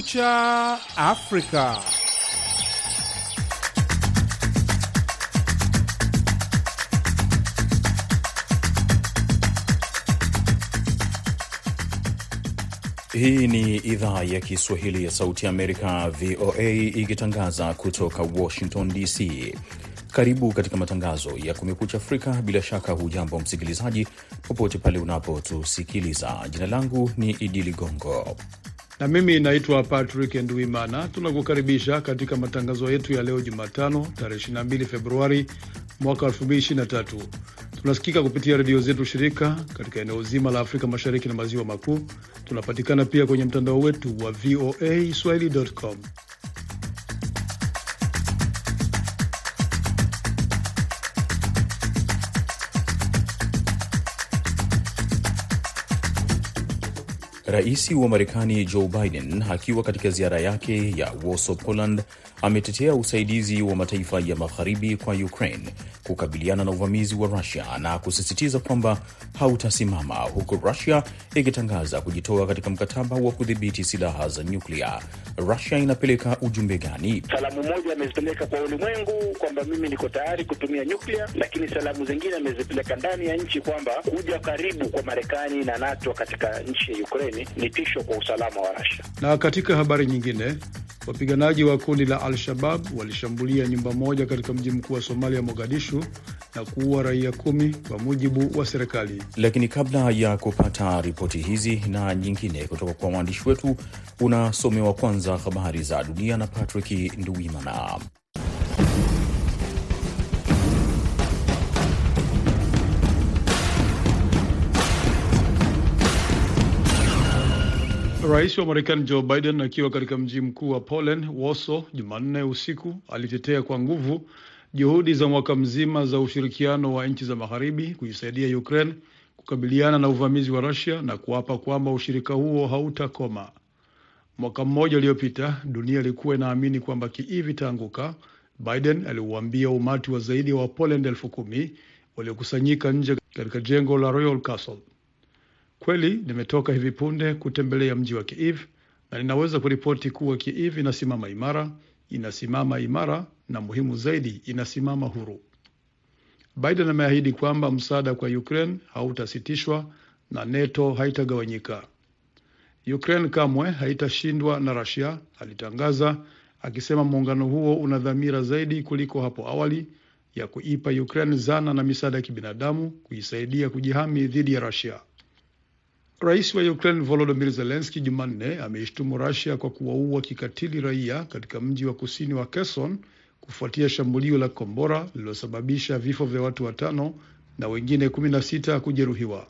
Kumekucha Afrika. Hii ni idhaa ya Kiswahili ya Sauti ya Amerika, VOA, ikitangaza kutoka Washington DC. Karibu katika matangazo ya Kumekucha Afrika. Bila shaka, hujambo msikilizaji, popote pale unapotusikiliza. Jina langu ni Idi Ligongo na mimi naitwa Patrick Nduimana. Tunakukaribisha katika matangazo yetu ya leo Jumatano, tarehe 22 Februari mwaka 2023. Tunasikika kupitia redio zetu shirika katika eneo zima la Afrika Mashariki na Maziwa Makuu. Tunapatikana pia kwenye mtandao wetu wa VOA swahili.com. Rais wa Marekani Joe Biden akiwa katika ziara yake ya Warsaw, Poland, ametetea usaidizi wa mataifa ya magharibi kwa Ukraine kukabiliana na uvamizi wa Rusia na kusisitiza kwamba hautasimama huku Rusia ikitangaza kujitoa katika mkataba wa kudhibiti silaha za nyuklia. Rusia inapeleka ujumbe gani? Salamu moja amezipeleka kwa ulimwengu kwamba mimi niko tayari kutumia nyuklia, lakini salamu zingine amezipeleka ndani ya nchi kwamba kuja karibu kwa Marekani na NATO katika nchi ya Ukraine ni tisho kwa usalama wa Rusia. Na katika habari nyingine, wapiganaji wa kundi la Al-Shabab walishambulia nyumba moja katika mji mkuu wa Somalia, Mogadishu, na kuua raia kumi kwa mujibu wa serikali. Lakini kabla ya kupata ripoti hizi na nyingine kutoka kwa waandishi wetu, unasomewa kwanza habari za dunia na Patrick Nduwimana. Rais wa Marekani Joe Biden akiwa katika mji mkuu wa Poland, Warsaw, Jumanne usiku alitetea kwa nguvu juhudi za mwaka mzima za ushirikiano wa nchi za magharibi kuisaidia Ukraine kukabiliana na uvamizi wa Russia na kuapa kwamba ushirika huo hautakoma. Mwaka mmoja uliopita, dunia ilikuwa inaamini kwamba Kiev itaanguka. Biden aliuambia umati wa zaidi ya wa Wapoland elfu kumi waliokusanyika nje katika jengo la Royal Castle. Kweli nimetoka hivi punde kutembelea mji wa Kiev na ninaweza kuripoti kuwa Kiev inasimama imara, inasimama imara na muhimu zaidi, inasimama huru. Biden ameahidi kwamba msaada kwa Ukraine hautasitishwa na NATO haitagawanyika. Ukraine kamwe haitashindwa na Russia, alitangaza akisema muungano huo una dhamira zaidi kuliko hapo awali ya kuipa Ukraine zana na misaada ya kibinadamu kuisaidia kujihami dhidi ya Russia. Rais wa Ukraine Volodymyr Zelensky Jumanne ameishtumu Russia kwa kuwaua kikatili raia katika mji wa kusini wa Kherson kufuatia shambulio la kombora lililosababisha vifo vya watu watano na wengine kumi na sita kujeruhiwa.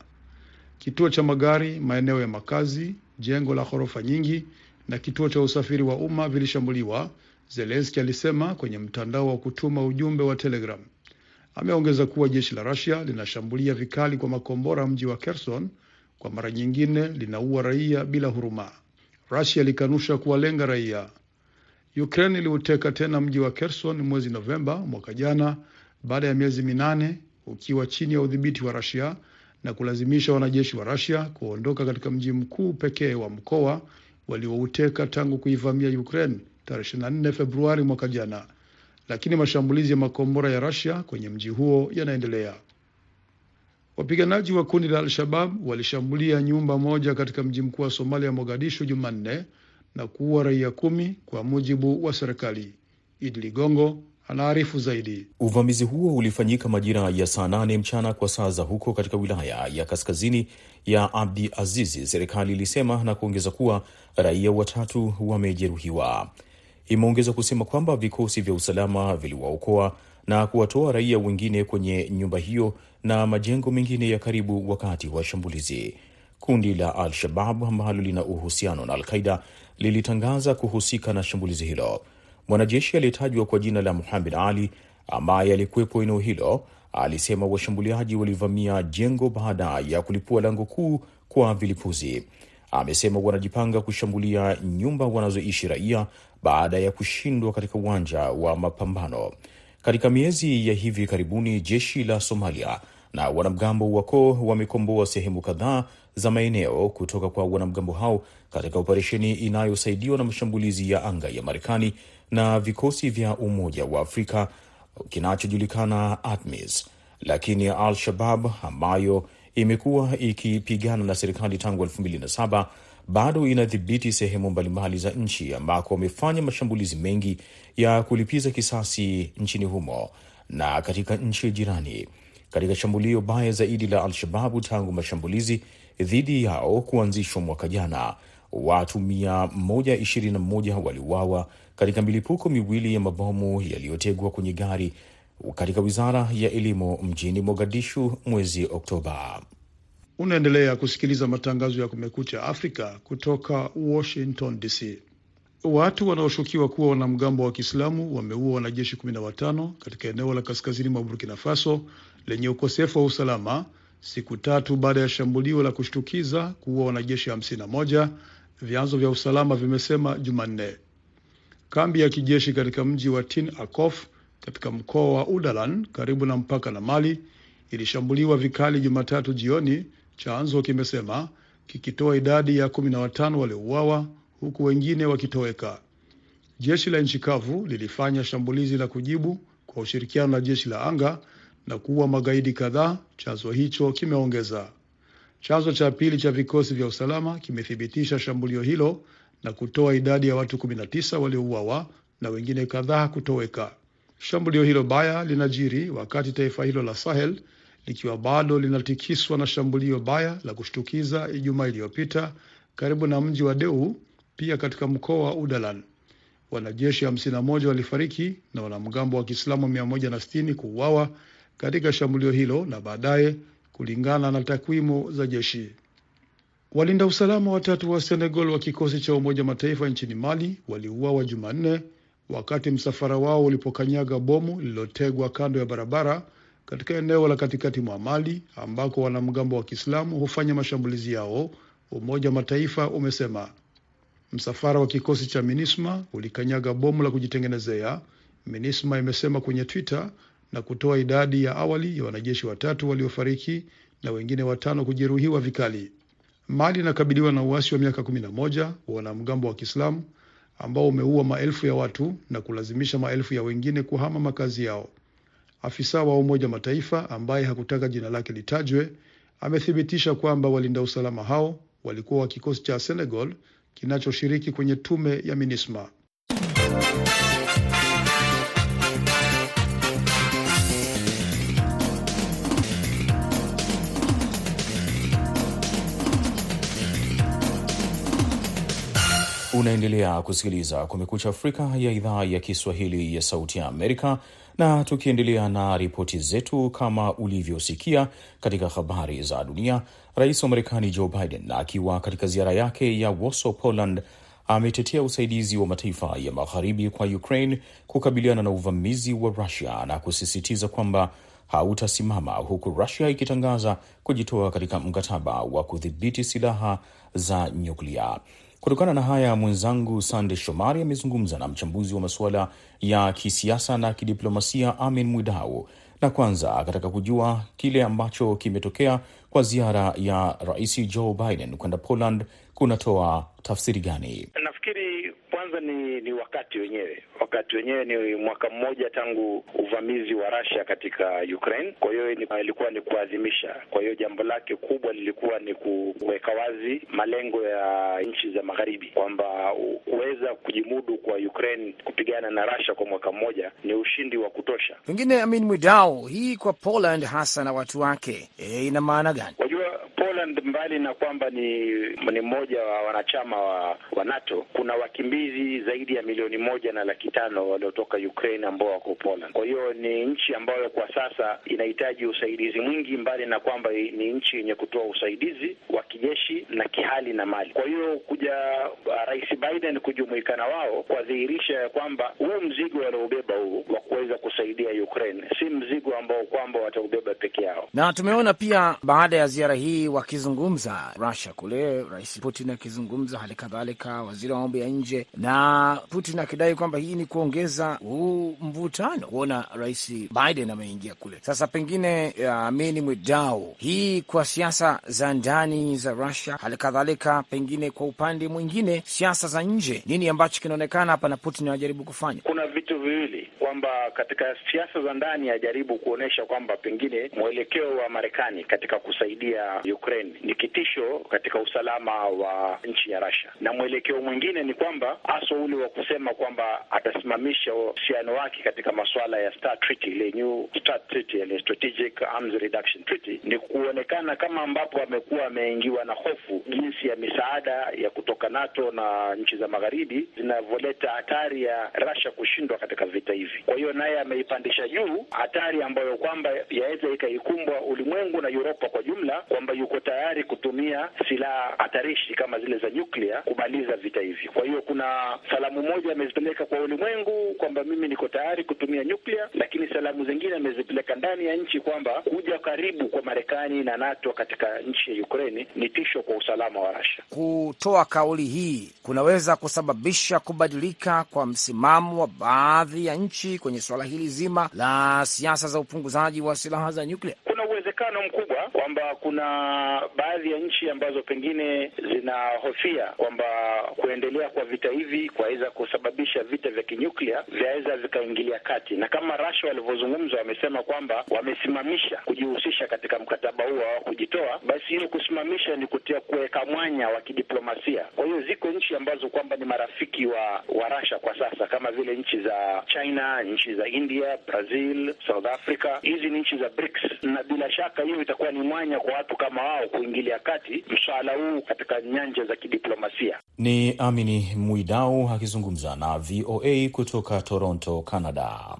Kituo cha magari, maeneo ya makazi, jengo la ghorofa nyingi na kituo cha usafiri wa umma vilishambuliwa, Zelensky alisema kwenye mtandao wa kutuma ujumbe wa Telegram. Ameongeza kuwa jeshi la Russia linashambulia vikali kwa makombora mji wa Kherson kwa mara nyingine linaua raia bila huruma. Russia ilikanusha kuwalenga raia. Ukraine iliuteka tena mji wa Kherson mwezi Novemba mwaka jana baada ya miezi minane ukiwa chini ya udhibiti wa Russia na kulazimisha wanajeshi wa Russia kuondoka katika mji mkuu pekee wa mkoa waliouteka tangu kuivamia Ukraine tarehe 24 Februari mwaka jana. Lakini mashambulizi ya makombora ya Russia kwenye mji huo yanaendelea. Wapiganaji wa kundi la Al-Shabab walishambulia nyumba moja katika mji mkuu wa Somalia, Mogadishu, Jumanne na kuua raia kumi kwa mujibu wa serikali. Idi Ligongo anaarifu zaidi. Uvamizi huo ulifanyika majira ya saa nane mchana kwa saa za huko katika wilaya ya kaskazini ya Abdi Azizi, serikali ilisema na kuongeza kuwa raia watatu wamejeruhiwa. Imeongeza kusema kwamba vikosi vya usalama viliwaokoa na kuwatoa raia wengine kwenye nyumba hiyo na majengo mengine ya karibu wakati wa shambulizi. Kundi la Al-Shabab ambalo lina uhusiano na Al-Qaida lilitangaza kuhusika na shambulizi hilo. Mwanajeshi aliyetajwa kwa jina la Muhamed Ali ambaye alikuwepo eneo hilo alisema washambuliaji walivamia jengo baada ya kulipua lango kuu kwa vilipuzi. Amesema wanajipanga kushambulia nyumba wanazoishi raia baada ya kushindwa katika uwanja wa mapambano. Katika miezi ya hivi karibuni, jeshi la Somalia na wanamgambo wa koo wamekomboa sehemu kadhaa za maeneo kutoka kwa wanamgambo hao katika operesheni inayosaidiwa na mashambulizi ya anga ya Marekani na vikosi vya Umoja wa Afrika kinachojulikana ATMIS. Lakini Al-Shabab ambayo imekuwa ikipigana na serikali tangu 2007 bado inadhibiti sehemu mbalimbali za nchi ambako wamefanya mashambulizi mengi ya kulipiza kisasi nchini humo na katika nchi jirani. Katika shambulio baya zaidi la Al-Shababu tangu mashambulizi dhidi yao kuanzishwa mwaka jana, watu 121 waliuawa katika milipuko miwili ya mabomu yaliyotegwa kwenye gari katika wizara ya elimu mjini Mogadishu mwezi Oktoba. Unaendelea kusikiliza matangazo ya Kumekucha Afrika kutoka Washington DC. Watu wanaoshukiwa kuwa wanamgambo wa Kiislamu wameua wanajeshi 15 katika eneo la kaskazini mwa Burkina Faso lenye ukosefu wa usalama, siku tatu baada ya shambulio la kushtukiza kuua wanajeshi 51, vyanzo vya usalama vimesema Jumanne. Kambi ya kijeshi katika mji wa Tin Akof katika mkoa wa Udalan karibu na mpaka na Mali ilishambuliwa vikali Jumatatu jioni, chanzo kimesema kikitoa idadi ya 15 waliouawa huku wengine wakitoweka. Jeshi la nchi kavu lilifanya shambulizi la kujibu kwa ushirikiano na jeshi la anga na kuua magaidi kadhaa, chanzo hicho kimeongeza. Chanzo cha pili cha vikosi vya usalama kimethibitisha shambulio hilo na kutoa idadi ya watu 19 waliouawa na wengine kadhaa kutoweka. Shambulio hilo baya linajiri wakati taifa hilo la Sahel likiwa bado linatikiswa na shambulio baya la kushtukiza Ijumaa iliyopita karibu na mji wa Deu, pia katika mkoa wa Udalan. Wanajeshi 51 walifariki na wanamgambo wa Kiislamu 160 kuuawa katika shambulio hilo na baadaye, kulingana na takwimu za jeshi. Walinda usalama watatu wa Senegal wa kikosi cha Umoja Mataifa nchini Mali waliuawa Jumanne wakati msafara wao ulipokanyaga bomu lililotegwa kando ya barabara katika eneo la katikati mwa Mali ambako wanamgambo wa Kiislamu hufanya mashambulizi yao, Umoja wa Mataifa umesema. Msafara wa kikosi cha MINISMA ulikanyaga bomu la kujitengenezea, MINISMA imesema kwenye Twitter na kutoa idadi ya awali ya wanajeshi watatu waliofariki na wengine watano kujeruhiwa vikali. Mali inakabiliwa na uasi wa miaka 11 wa wanamgambo wa Kiislamu ambao umeua maelfu ya watu na kulazimisha maelfu ya wengine kuhama makazi yao. Afisa wa Umoja Mataifa ambaye hakutaka jina lake litajwe amethibitisha kwamba walinda usalama hao walikuwa wa kikosi cha Senegal kinachoshiriki kwenye tume ya MINISMA. Unaendelea kusikiliza Kumekucha Afrika ya idhaa ya Kiswahili ya Sauti ya Amerika, na tukiendelea na ripoti zetu, kama ulivyosikia katika habari za dunia, rais wa Marekani Joe Biden akiwa katika ziara yake ya Warsaw, Poland, ametetea usaidizi wa mataifa ya magharibi kwa Ukraine kukabiliana na uvamizi wa Rusia na kusisitiza kwamba hautasimama huku Rusia ikitangaza kujitoa katika mkataba wa kudhibiti silaha za nyuklia. Kutokana na haya, mwenzangu Sande Shomari amezungumza na mchambuzi wa masuala ya kisiasa na kidiplomasia Amin Mwidau, na kwanza akataka kujua kile ambacho kimetokea kwa ziara ya Rais Joe Biden kwenda Poland kunatoa tafsiri gani? Nafikiri kwanza ni ni wakati wenyewe, wakati wenyewe ni mwaka mmoja tangu uvamizi wa Russia katika Ukraine. Kwa hiyo ilikuwa ni kuadhimisha. Kwa hiyo jambo lake kubwa lilikuwa ni kuweka wazi malengo ya nchi za magharibi kwamba kuweza kujimudu kwa Ukraine kupigana na Russia kwa mwaka mmoja ni ushindi wa kutosha. Pengine Amin Mwidau, hii kwa Poland hasa na watu wake e, ina maana gani? Wajua, Poland mbali na kwamba ni ni mmoja wa wanachama wa, wa NATO, kuna wakimbizi zaidi ya milioni moja na laki tano waliotoka Ukraine ambao wako Poland. Kwa hiyo ni nchi ambayo kwa sasa inahitaji usaidizi mwingi, mbali na kwamba ni nchi yenye kutoa usaidizi wa kijeshi na kihali na mali. Kwa hiyo kuja uh, Rais Biden kujumuika na wao kwadhihirisha ya kwamba huu mzigo waliobeba huu wa kuweza kusaidia Ukraine si mzigo ambao kwamba wataubeba peke yao, na tumeona pia baada ya ziara hii wakizungumza Russia kule, Rais Putin akizungumza, hali kadhalika waziri wa mambo ya nje, na Putin akidai kwamba hii ni kuongeza huu mvutano, kuona Rais Biden ameingia kule. Sasa pengine Amini Mwidau, hii kwa siasa za ndani za Russia, hali kadhalika pengine kwa upande mwingine siasa za nje, nini ambacho kinaonekana hapa na Putin anajaribu kufanya? Kuna vitu viwili kwamba katika siasa za ndani ajaribu kuonyesha kwamba pengine mwelekeo wa Marekani katika kusaidia Ukraine ni kitisho katika usalama wa nchi ya Russia, na mwelekeo mwingine ni kwamba haswa ule wa kusema kwamba atasimamisha uhusiano wake katika masuala ya START Treaty, ile New START Treaty, ile Strategic Arms Reduction Treaty, ni kuonekana kama ambapo amekuwa ameingiwa na hofu jinsi ya misaada ya kutoka NATO na nchi za magharibi zinavyoleta hatari ya Russia kushindwa katika vita hivi. Kwa hiyo naye ameipandisha juu hatari ambayo kwamba yaweza ikaikumbwa ulimwengu na Uropa kwa jumla, kwamba yuko tayari kutumia silaha hatarishi kama zile za nyuklia kumaliza vita hivi. Kwa hiyo kuna salamu moja amezipeleka kwa ulimwengu kwamba mimi niko tayari kutumia nyuklia, lakini salamu zingine amezipeleka ndani ya nchi kwamba kuja karibu kwa Marekani na NATO katika nchi ya Ukraini ni tisho kwa usalama wa Russia. Kutoa kauli hii kunaweza kusababisha kubadilika kwa msimamo wa baadhi ya nchi kwenye suala hili zima la siasa za upunguzaji wa silaha za nyuklia. Kuna uwezekano mkubwa kwamba kuna baadhi ya nchi ambazo pengine zinahofia kwamba kuendelea kwa vita hivi kwaweza kusababisha vita vya kinyuklia vyaweza vikaingilia kati, na kama Russia walivyozungumza, wamesema kwamba wamesimamisha kujihusisha katika mkataba huo wa kujitoa, basi hiyo kusimamisha ni kutia kuweka mwanya wa kidiplomasia. Kwa hiyo ziko nchi ambazo kwamba ni marafiki wa wa Russia kwa sasa kama vile nchi za China, nchi za India, Brazil, South Africa. Hizi ni nchi za BRICS, na bila shaka hiyo itakuwa ni mwanya kwa watu kama wao kuingilia kati mswala huu katika nyanja za kidiplomasia. Ni Amini Mwidau akizungumza na VOA kutoka Toronto, Canada.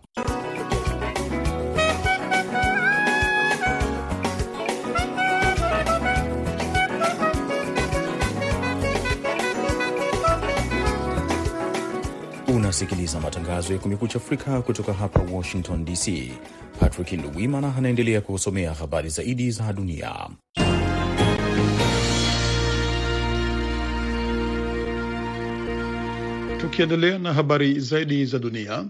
Unasikiliza matangazo ya Kumekucha Afrika kutoka hapa Washington DC. Patrick Nduwimana anaendelea kusomea habari zaidi za dunia. Tukiendelea na habari zaidi za dunia,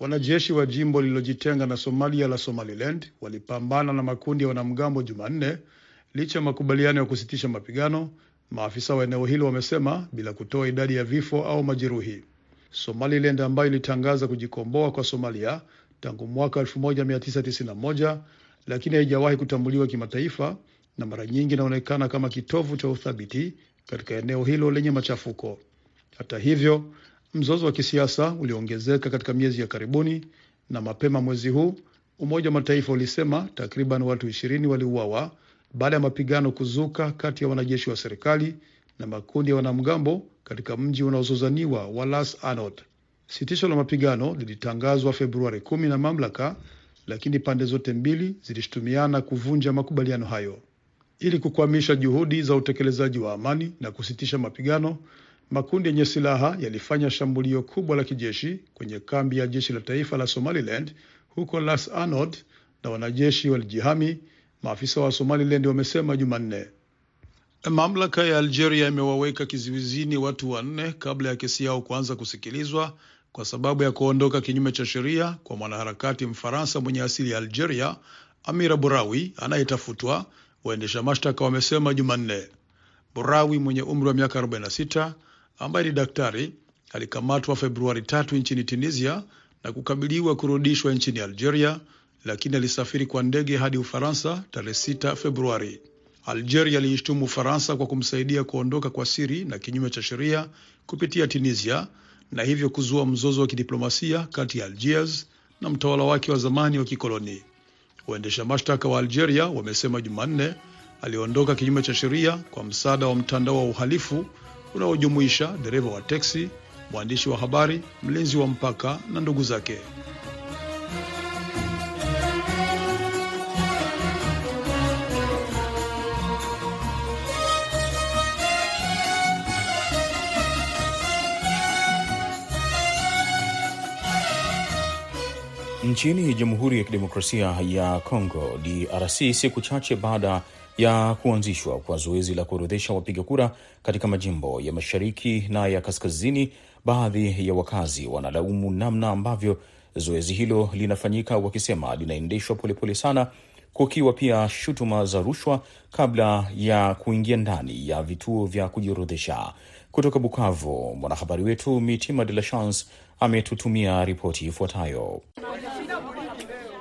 wanajeshi wa jimbo lililojitenga na Somalia la Somaliland walipambana na makundi ya wanamgambo Jumanne licha ya makubaliano ya kusitisha mapigano, maafisa wa eneo hilo wamesema, bila kutoa idadi ya vifo au majeruhi. Somaliland ambayo ilitangaza kujikomboa kwa Somalia tangu mwaka 1991 lakini haijawahi kutambuliwa kimataifa na mara nyingi inaonekana kama kitovu cha uthabiti katika eneo hilo lenye machafuko. Hata hivyo, mzozo wa kisiasa uliongezeka katika miezi ya karibuni, na mapema mwezi huu Umoja wa Mataifa ulisema takriban watu ishirini waliuawa baada ya mapigano kuzuka kati ya wanajeshi wa serikali na makundi ya wanamgambo katika mji unaozozaniwa wa Las Anod. Sitisho la mapigano lilitangazwa Februari kumi na mamlaka, lakini pande zote mbili zilishutumiana kuvunja makubaliano hayo. Ili kukwamisha juhudi za utekelezaji wa amani na kusitisha mapigano, makundi yenye silaha yalifanya shambulio kubwa la kijeshi kwenye kambi ya jeshi la taifa la Somaliland huko Las Anod na wanajeshi walijihami, maafisa wa Somaliland wamesema Jumanne. Mamlaka ya Algeria imewaweka kizuizini watu wanne kabla ya kesi yao kuanza kusikilizwa kwa sababu ya kuondoka kinyume cha sheria kwa mwanaharakati Mfaransa mwenye asili ya Algeria, Amira burawi anayetafutwa, waendesha mashtaka wamesema Jumanne. burawi mwenye umri wa miaka 46 ambaye ni daktari alikamatwa Februari tatu nchini Tunisia na kukabiliwa kurudishwa nchini Algeria, lakini alisafiri kwa ndege hadi Ufaransa tarehe 6 Februari. Algeria iliishtumu Ufaransa kwa kumsaidia kuondoka kwa siri na kinyume cha sheria kupitia Tunisia na hivyo kuzua mzozo wa kidiplomasia kati ya Algiers na mtawala wake wa zamani wa kikoloni. Waendesha mashtaka wa Algeria wamesema Jumanne aliondoka kinyume cha sheria kwa msaada wa mtandao wa uhalifu unaojumuisha dereva wa teksi, mwandishi wa habari, mlinzi wa mpaka na ndugu zake. Nchini Jamhuri ya Kidemokrasia ya Kongo DRC, siku chache baada ya kuanzishwa kwa zoezi la kuorodhesha wapiga kura katika majimbo ya mashariki na ya kaskazini, baadhi ya wakazi wanalaumu namna ambavyo zoezi hilo linafanyika, wakisema linaendeshwa polepole sana, kukiwa pia shutuma za rushwa kabla ya kuingia ndani ya vituo vya kujiorodhesha. Kutoka Bukavu, mwanahabari wetu Mitima De La Chance ametutumia ripoti ifuatayo.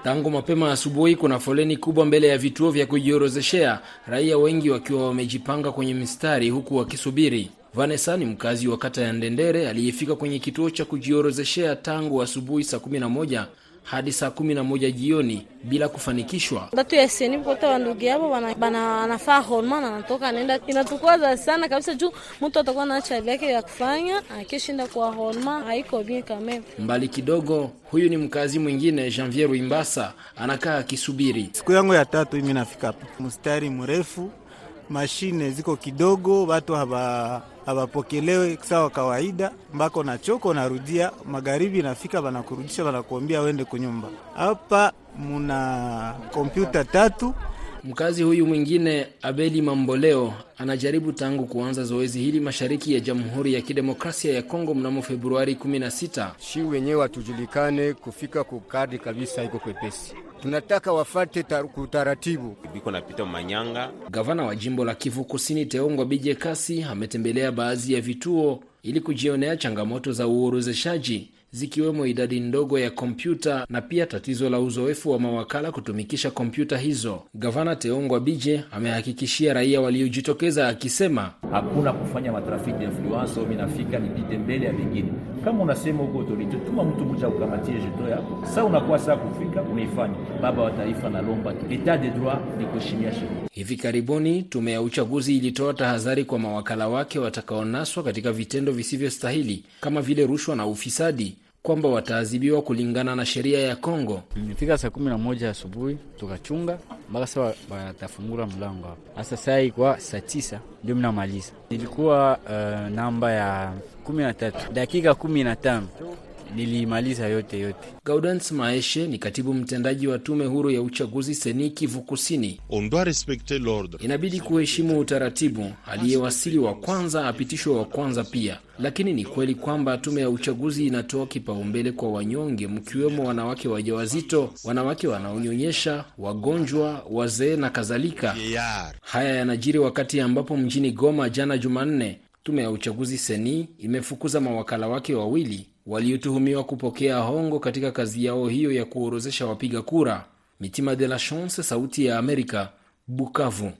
Tangu mapema asubuhi kuna foleni kubwa mbele ya vituo vya kujiorozeshea, raia wengi wakiwa wamejipanga kwenye mistari huku wakisubiri. Vanessa ni mkazi wa kata ya Ndendere aliyefika kwenye kituo cha kujiorozeshea tangu asubuhi saa 11 hadi saa 11 jioni bila kufanikishwa. Batu ya seni kote wa ndugu yao wanafaa horma na anatoka anaenda, inatukwaza sana kabisa juu mtu atakuwa na cha yake ya kufanya akishinda kwa horma haiko bien kame. Mbali kidogo, huyu ni mkazi mwingine Janvier Ruimbasa anakaa akisubiri. Siku yangu ya tatu mimi nafika hapa, mstari mrefu, mashine ziko kidogo, watu haba hawapokelewe sawa kawaida, mbako na choko narudia magharibi, nafika wanakurudisha, wanakuambia wende kunyumba. Hapa muna kompyuta tatu. Mkazi huyu mwingine Abeli Mamboleo anajaribu tangu kuanza zoezi hili mashariki ya Jamhuri ya Kidemokrasia ya Kongo mnamo Februari 16. Shi wenyewe hatujulikane kufika kukadi kabisa, iko kwepesi tunataka wafate kutaratibu. biko napita manyanga. Gavana wa jimbo la Kivu Kusini Teongwa Bije Kasi ametembelea baadhi ya vituo ili kujionea changamoto za uorozeshaji zikiwemo idadi ndogo ya kompyuta na pia tatizo la uzoefu wa mawakala kutumikisha kompyuta hizo. Gavana Teongwa Bije amehakikishia raia waliojitokeza akisema, hakuna kufanya matrafiki ya au minafika nipite mbele ya vingine. Kama unasema huko autorite, tuma mtu mmoja ukamatie jeto yako, sasa unakuwa saa kufika unaifanya. Baba wa taifa na lomba etat de droit ni kuheshimia sheria. Hivi karibuni tume ya uchaguzi ilitoa tahadhari kwa mawakala wake watakaonaswa katika vitendo visivyostahili kama vile rushwa na ufisadi kwamba wataadhibiwa kulingana na sheria ya Kongo. Ilifika saa kumi na moja asubuhi tukachunga mpaka saa watafungula mlango hapo. Hasa saa ikwa saa tisa ndio minamaliza, Nilikuwa uh, namba ya kumi na tatu dakika kumi na tano nilimaliza yote yote. Gaudens Maeshe ni katibu mtendaji wa tume huru ya uchaguzi seni Kivu Kusini. Inabidi kuheshimu utaratibu, aliyewasili wa kwanza apitishwe wa kwanza pia. Lakini ni kweli kwamba tume ya uchaguzi inatoa kipaumbele kwa wanyonge, mkiwemo wanawake wajawazito, wanawake wanaonyonyesha, wagonjwa, wazee na kadhalika. Haya yanajiri wakati ambapo mjini Goma jana Jumanne tume ya uchaguzi seni imefukuza mawakala wake wawili waliotuhumiwa kupokea hongo katika kazi yao hiyo ya kuorozesha wapiga kura. Mitima de la Chance, Sauti ya Amerika, Bukavu.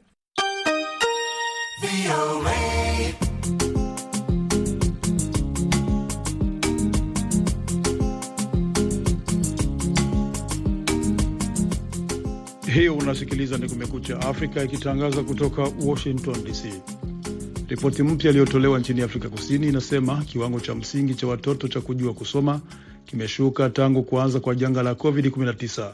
Hiyo unasikiliza ni Kumekucha Afrika ikitangaza kutoka Washington DC. Ripoti mpya iliyotolewa nchini Afrika Kusini inasema kiwango cha msingi cha watoto cha kujua kusoma kimeshuka tangu kuanza kwa janga la COVID-19.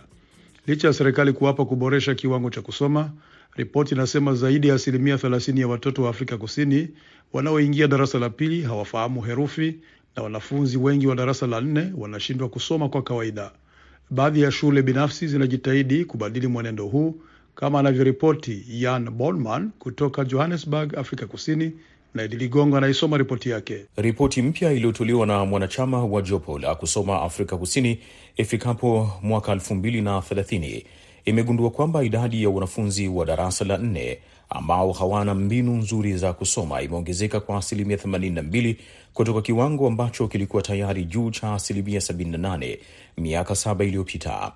Licha ya serikali kuwapa kuboresha kiwango cha kusoma, ripoti inasema zaidi ya asilimia 30 ya watoto wa Afrika Kusini wanaoingia darasa la pili hawafahamu herufi na wanafunzi wengi wa darasa la nne wanashindwa kusoma kwa kawaida. Baadhi ya shule binafsi zinajitahidi kubadili mwenendo huu kama anavyoripoti Yan Bolman kutoka Johannesburg, Afrika Kusini, na Ligongo anaisoma ripoti yake. Ripoti mpya iliyotolewa na mwanachama wa jopo la kusoma Afrika Kusini ifikapo mwaka elfu mbili na thelathini imegundua kwamba idadi ya wanafunzi wa darasa la nne ambao hawana mbinu nzuri za kusoma imeongezeka kwa asilimia 82 kutoka kiwango ambacho kilikuwa tayari juu cha asilimia 78 miaka saba iliyopita.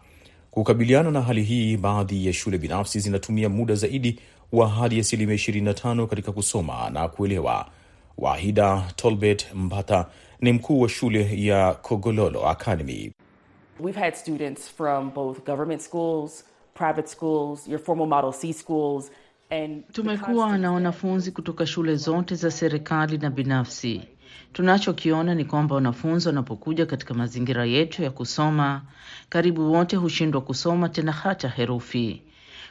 Kukabiliana na hali hii, baadhi ya shule binafsi zinatumia muda zaidi wa hadi asilimia 25 katika kusoma na kuelewa. Wahida Tolbert Mbata ni mkuu wa shule ya Kogololo Academy. We've had students from both government schools, private schools, your formal model C schools and tumekuwa na wanafunzi kutoka shule zote za serikali na binafsi. Tunachokiona ni kwamba wanafunzi wanapokuja katika mazingira yetu ya kusoma, karibu wote hushindwa kusoma tena hata herufi.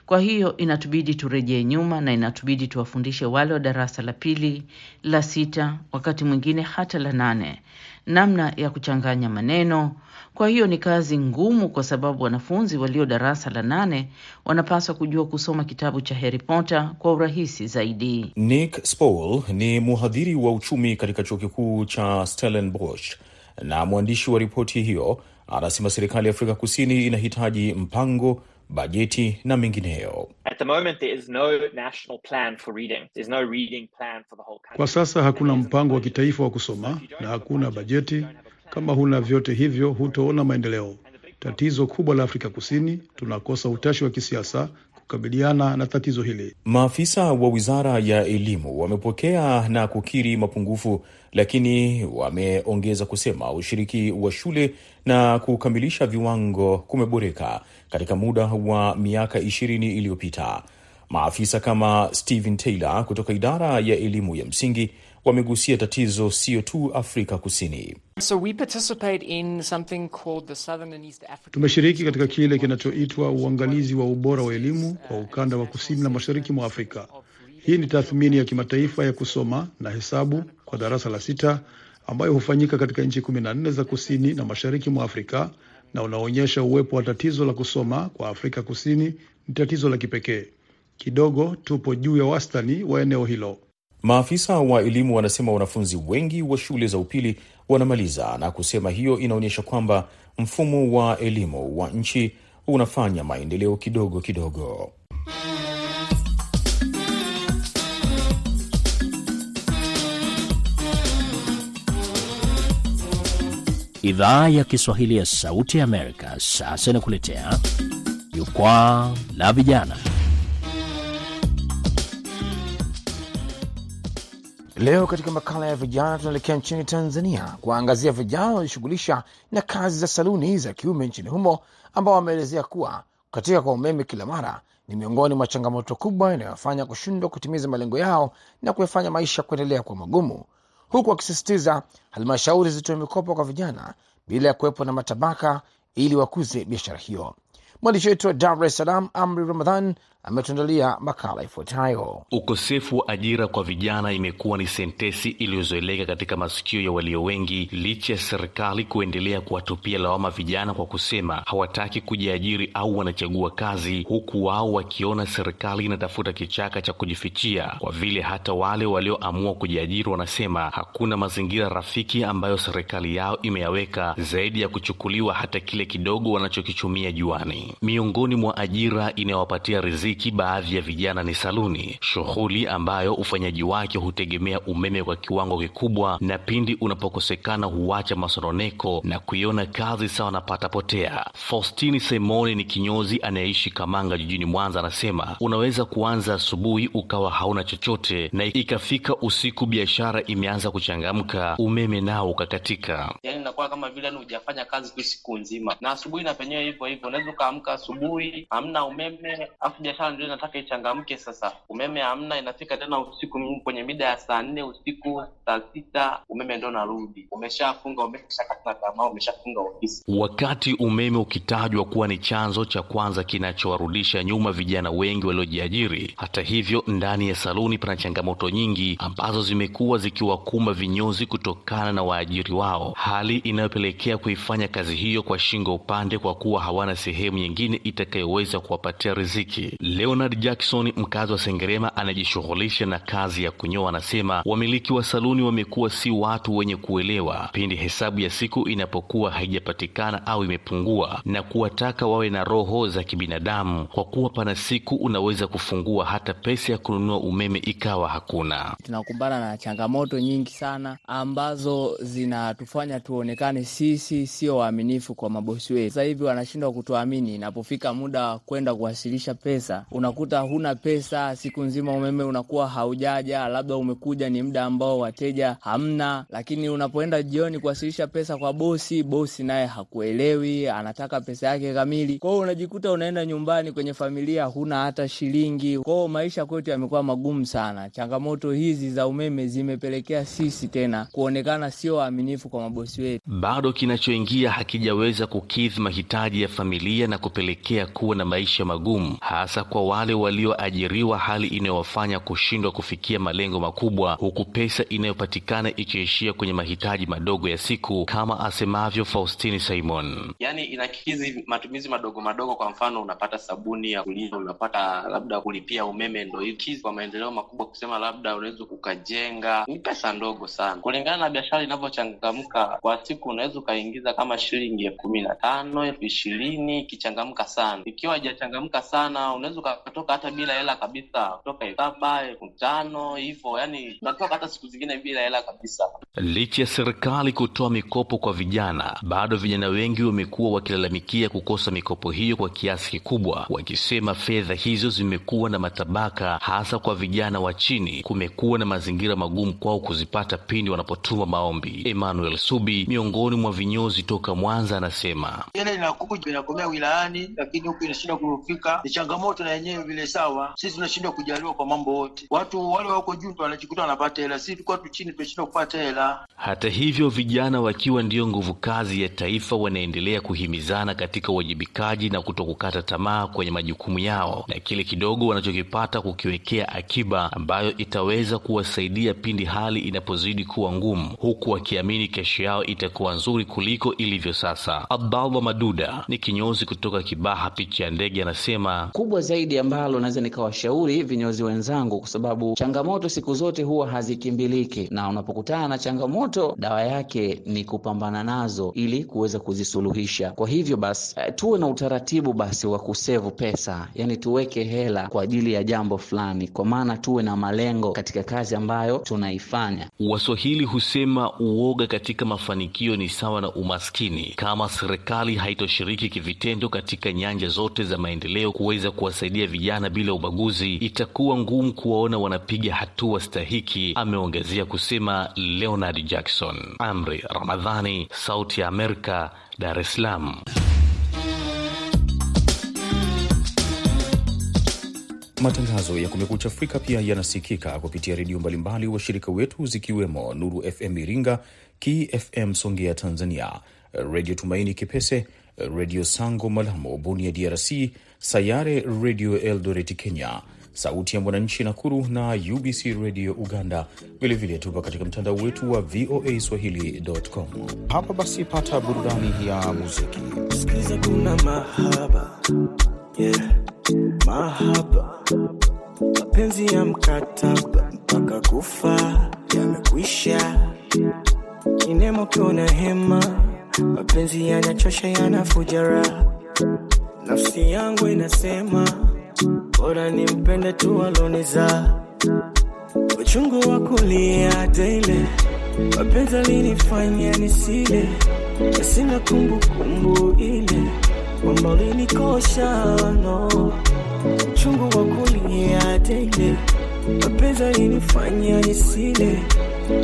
Kwa hiyo inatubidi turejee nyuma na inatubidi tuwafundishe wale wa darasa la pili, la sita, wakati mwingine hata la nane, namna ya kuchanganya maneno. Kwa hiyo ni kazi ngumu, kwa sababu wanafunzi walio darasa la nane wanapaswa kujua kusoma kitabu cha Harry Potter kwa urahisi zaidi. Nick Spall ni mhadhiri wa uchumi katika chuo kikuu cha Stellenbosch na mwandishi wa ripoti hiyo. Anasema serikali ya Afrika Kusini inahitaji mpango, bajeti na mengineyo. Kwa sasa hakuna mpango wa kitaifa wa kusoma na hakuna bajeti. Kama huna vyote hivyo, hutoona maendeleo. Tatizo kubwa la Afrika Kusini, tunakosa utashi wa kisiasa kukabiliana na tatizo hili. Maafisa wa wizara ya elimu wamepokea na kukiri mapungufu, lakini wameongeza kusema ushiriki wa shule na kukamilisha viwango kumeboreka katika muda wa miaka ishirini iliyopita. Maafisa kama Stephen Taylor kutoka idara ya elimu ya msingi wamegusia tatizo sio tu Afrika Kusini. So we participate in something called the Southern and East African... Tumeshiriki katika kile kinachoitwa uangalizi wa ubora wa elimu kwa ukanda wa kusini na mashariki mwa Afrika. Hii ni tathmini ya kimataifa ya kusoma na hesabu kwa darasa la sita ambayo hufanyika katika nchi kumi na nne za kusini na mashariki mwa Afrika na unaonyesha uwepo wa tatizo la kusoma kwa Afrika Kusini ni tatizo la kipekee. Kidogo tupo juu ya wastani wa eneo hilo. Maafisa wa elimu wanasema wanafunzi wengi wa shule za upili wanamaliza na kusema hiyo inaonyesha kwamba mfumo wa elimu wa nchi unafanya maendeleo kidogo kidogo. Idhaa ya Kiswahili ya Sauti ya Amerika sasa inakuletea jukwaa la vijana. Leo katika makala ya vijana tunaelekea nchini Tanzania kuwaangazia vijana wanaojishughulisha na kazi za saluni za kiume nchini humo, ambao wameelezea kuwa kukatika kwa umeme kila mara ni miongoni mwa changamoto kubwa inayofanya kushindwa kutimiza malengo yao na kuyafanya maisha kuendelea kwa magumu, huku wakisisitiza halmashauri zitoe mikopo kwa vijana bila ya kuwepo na matabaka ili wakuze biashara hiyo. Mwandishi wetu wa Dar es Salaam, Amri Ramadhan, ametuandalia makala ifuatayo. Ukosefu wa ajira kwa vijana imekuwa ni sentesi iliyozoeleka katika masikio ya walio wengi, licha ya serikali kuendelea kuwatupia lawama vijana kwa kusema hawataki kujiajiri au wanachagua kazi, huku wao wakiona serikali inatafuta kichaka cha kujifichia, kwa vile hata wale walioamua kujiajiri wanasema hakuna mazingira rafiki ambayo serikali yao imeyaweka zaidi ya kuchukuliwa hata kile kidogo wanachokichumia juani. Miongoni mwa ajira inayowapatia riziki baadhi ya vijana ni saluni, shughuli ambayo ufanyaji wake hutegemea umeme kwa kiwango kikubwa, na pindi unapokosekana huacha masononeko na kuiona kazi sawa na patapotea. Faustini Semoni ni kinyozi anayeishi Kamanga jijini Mwanza, anasema unaweza kuanza asubuhi ukawa hauna chochote, na ikafika usiku biashara imeanza kuchangamka, umeme nao ukakatika. Yani inakuwa kama vile hujafanya kazi tu siku nzima, na asubuhi na penyewe hivyo hivyo, unaweza ukaamka asubuhi hamna umeme, afu biashara ndio inataka ichangamke. Sasa umeme hamna, inafika tena usiku kwenye mida ya saa nne usiku saa sita umeme ndo narudi, umeshafunga umeshakata tamaa, umeshafunga ofisi. Wakati umeme ukitajwa kuwa ni chanzo cha kwanza kinachowarudisha nyuma vijana wengi waliojiajiri, hata hivyo, ndani ya saluni pana changamoto nyingi ambazo zimekuwa zikiwakumba vinyozi kutokana na waajiri wao, hali inayopelekea kuifanya kazi hiyo kwa shingo upande, kwa kuwa hawana sehemu nyingine itakayoweza kuwapatia riziki. Leonard Jackson, mkazi wa Sengerema anajishughulisha na kazi ya kunyoa, anasema wamiliki wa saluni wamekuwa si watu wenye kuelewa pindi hesabu ya siku inapokuwa haijapatikana au imepungua, na kuwataka wawe na roho za kibinadamu, kwa kuwa pana siku unaweza kufungua hata pesa ya kununua umeme ikawa hakuna. Tunakumbana na changamoto nyingi sana ambazo zinatufanya tuonekane sisi sio waaminifu kwa mabosi wetu. Sasa hivi wanashindwa kutuamini inapofika muda wa kwenda kuwasilisha pesa unakuta huna pesa, siku nzima umeme unakuwa haujaja, labda umekuja ni muda ambao wateja hamna, lakini unapoenda jioni kuwasilisha pesa kwa bosi, bosi naye hakuelewi, anataka pesa yake kamili. Kwao unajikuta unaenda nyumbani kwenye familia huna hata shilingi. Kwao maisha kwetu yamekuwa magumu sana. Changamoto hizi za umeme zimepelekea sisi tena kuonekana sio waaminifu kwa mabosi wetu. Bado kinachoingia hakijaweza kukidhi mahitaji ya familia na kupelekea kuwa na maisha magumu hasa kwa wale walioajiriwa, hali inayowafanya kushindwa kufikia malengo makubwa, huku pesa inayopatikana ikiishia kwenye mahitaji madogo ya siku, kama asemavyo Faustini Simon. Yani inakizi matumizi madogo madogo. Kwa mfano, unapata sabuni ya kulia, unapata labda kulipia umeme, ndo ikizi kwa maendeleo makubwa. Kusema labda unaweza ukajenga, ni pesa ndogo sana kulingana na biashara inavyochangamka. Kwa siku unaweza ukaingiza kama shilingi elfu kumi na tano elfu ishirini ikichangamka sana. Ikiwa haijachangamka sana, unaweza ukatoka hata bila hela kabisa, kutoka elfu saba elfu tano hivyo, yani unatoka hata siku zingine bila hela kabisa. Licha ya serikali kutoa mikopo kwa vijana, bado vijana wengi wamekuwa wakilalamikia kukosa mikopo hiyo kwa kiasi kikubwa, wakisema fedha hizo zimekuwa na matabaka, hasa kwa vijana wa chini. Kumekuwa na mazingira magumu kwao kuzipata pindi wanapotuma maombi. Emmanuel Subi, miongoni mwa vinyozi toka Mwanza, anasema hela inakuja inakomea wilayani, lakini huku inashindwa kufika. Ni changamoto na yenyewe vile. Sawa, sisi tunashindwa kujaliwa kwa mambo wote. Watu wale wako juu ndo wanajikuta wanapata hela, sisi tulikuwa tu chini tunashindwa kupata hela. Hata hivyo, vijana wakiwa ndiyo nguvu kazi ya taifa, wanaendelea kuhimizana katika uwajibikaji na kutokukata tamaa kwenye majukumu yao, na kile kidogo wanachokipata kukiwekea akiba ambayo itaweza kuwasaidia pindi hali inapozidi kuwa ngumu, huku wakiamini kesho yao itakuwa nzuri kuliko ilivyo sasa. Abdallah Maduda ni kinyozi kutoka Kibaha picha ya ndege, anasema kubwa zaidi ambalo naweza nikawashauri vinyozi wenzangu, kwa sababu changamoto siku zote huwa hazikimbiliki, na unapokutana na changamoto dawa yake ni kupambana nazo ili kuweza kuzisuluhisha. Kwa hivyo basi, tuwe na utaratibu basi wa kusevu pesa, yani tuweke hela kwa ajili ya jambo fulani, kwa maana tuwe na malengo katika kazi ambayo tunaifanya. Waswahili husema uoga katika mafanikio ni sawa na umaskini. Kama serikali haitoshiriki kivitendo katika nyanja zote za maendeleo kuweza kuwasaidia vijana bila ubaguzi, itakuwa ngumu kuwaona wanapiga hatua stahiki, ameongezea kusema Leonard Jackson. Amri Ramadhani, Sauti ya Amerika, Dar es Salaam. Matangazo ya Kumekucha Afrika pia yanasikika kupitia redio mbalimbali washirika wetu zikiwemo Nuru FM Iringa, KFM Songea Tanzania, Redio Tumaini Kipese, Redio Sango Malamo Bunia DRC, Sayare Redio Eldoret Kenya, Sauti ya Mwananchi Nakuru na UBC Redio Uganda. Vilevile tupo katika mtandao wetu wa VOA Swahili.com. Hapa basi, pata burudani ya muziki. Sikiza kuna mahaba yeah. Mahaba mapenzi ya mkataba mpaka kufa yamekwisha, kinemo kiona hema, mapenzi yanachosha yanafuja raha, nafsi yangu inasema bora nimpende tu aloniza, uchungu wa kulia daily, mapenzi alinifanya nisile, sina kumbukumbu ile kwamba ulinikosha no. Uchungu wa kulia daily, mapenzi alinifanya nisile,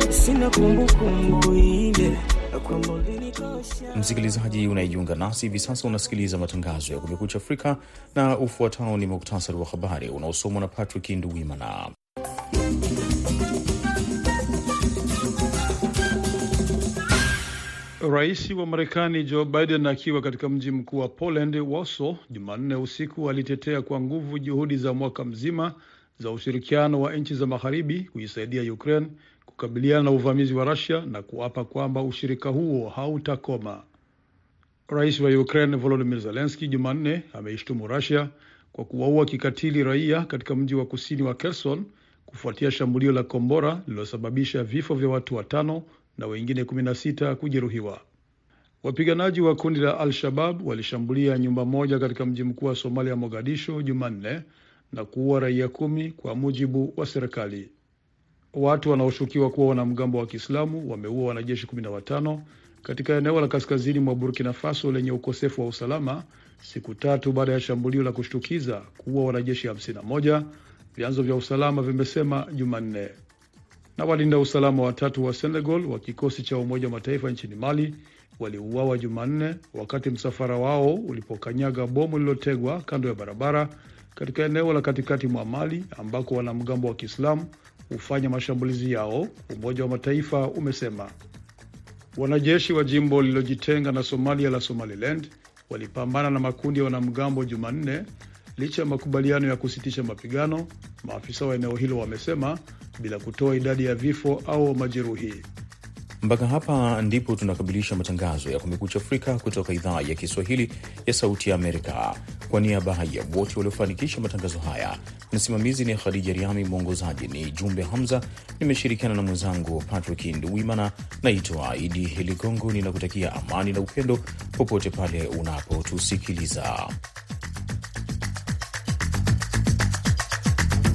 sina kumbukumbu ile. Msikilizaji unayejiunga nasi hivi sasa, unasikiliza matangazo ya Kumekucha Afrika na ufuatao ni muktasari wa habari unaosomwa na Patrick Nduwimana. Rais wa Marekani Joe Biden akiwa katika mji mkuu wa Poland, Warsaw, Jumanne usiku alitetea kwa nguvu juhudi za mwaka mzima za ushirikiano wa nchi za magharibi kuisaidia Ukraine kukabiliana na uvamizi wa Russia na kuapa kwamba ushirika huo hautakoma. Rais wa Ukraine Volodymyr Zelensky Jumanne ameishtumu Russia kwa kuwaua kikatili raia katika mji wa kusini wa Kherson kufuatia shambulio la kombora lililosababisha vifo vya watu watano na wengine 16 kujeruhiwa. Wapiganaji wa kundi la Al-Shabab walishambulia nyumba moja katika mji mkuu wa Somalia, Mogadisho, Jumanne na kuua raia kumi kwa mujibu wa serikali. Watu wanaoshukiwa kuwa wanamgambo wa Kiislamu wameua wanajeshi 15 katika eneo la kaskazini mwa Burkina Faso lenye ukosefu wa usalama siku tatu baada ya shambulio la kushtukiza kuua wanajeshi 51, vyanzo vya usalama vimesema Jumanne. Na walinda usalama watatu wa Senegal wa kikosi cha Umoja wa Mataifa nchini Mali waliuawa Jumanne wakati msafara wao ulipokanyaga bomu lililotegwa kando ya barabara katika eneo la katikati mwa Mali ambako wanamgambo wa Kiislamu hufanya mashambulizi yao, Umoja wa Mataifa umesema. Wanajeshi wa jimbo lililojitenga na Somalia la Somaliland walipambana na makundi ya wanamgambo Jumanne licha ya makubaliano ya kusitisha mapigano, maafisa wa eneo hilo wamesema, bila kutoa idadi ya vifo au majeruhi. Mpaka hapa ndipo tunakamilisha matangazo ya Kumekucha Afrika kutoka idhaa ya Kiswahili ya Sauti ya Amerika. Kwa niaba ya wote waliofanikisha matangazo haya, msimamizi ni Khadija Riami, mwongozaji ni Jumbe Hamza, nimeshirikiana na mwenzangu Patrick Nduwimana. Naitwa Idi Ligongo, ninakutakia amani na upendo popote pale unapotusikiliza.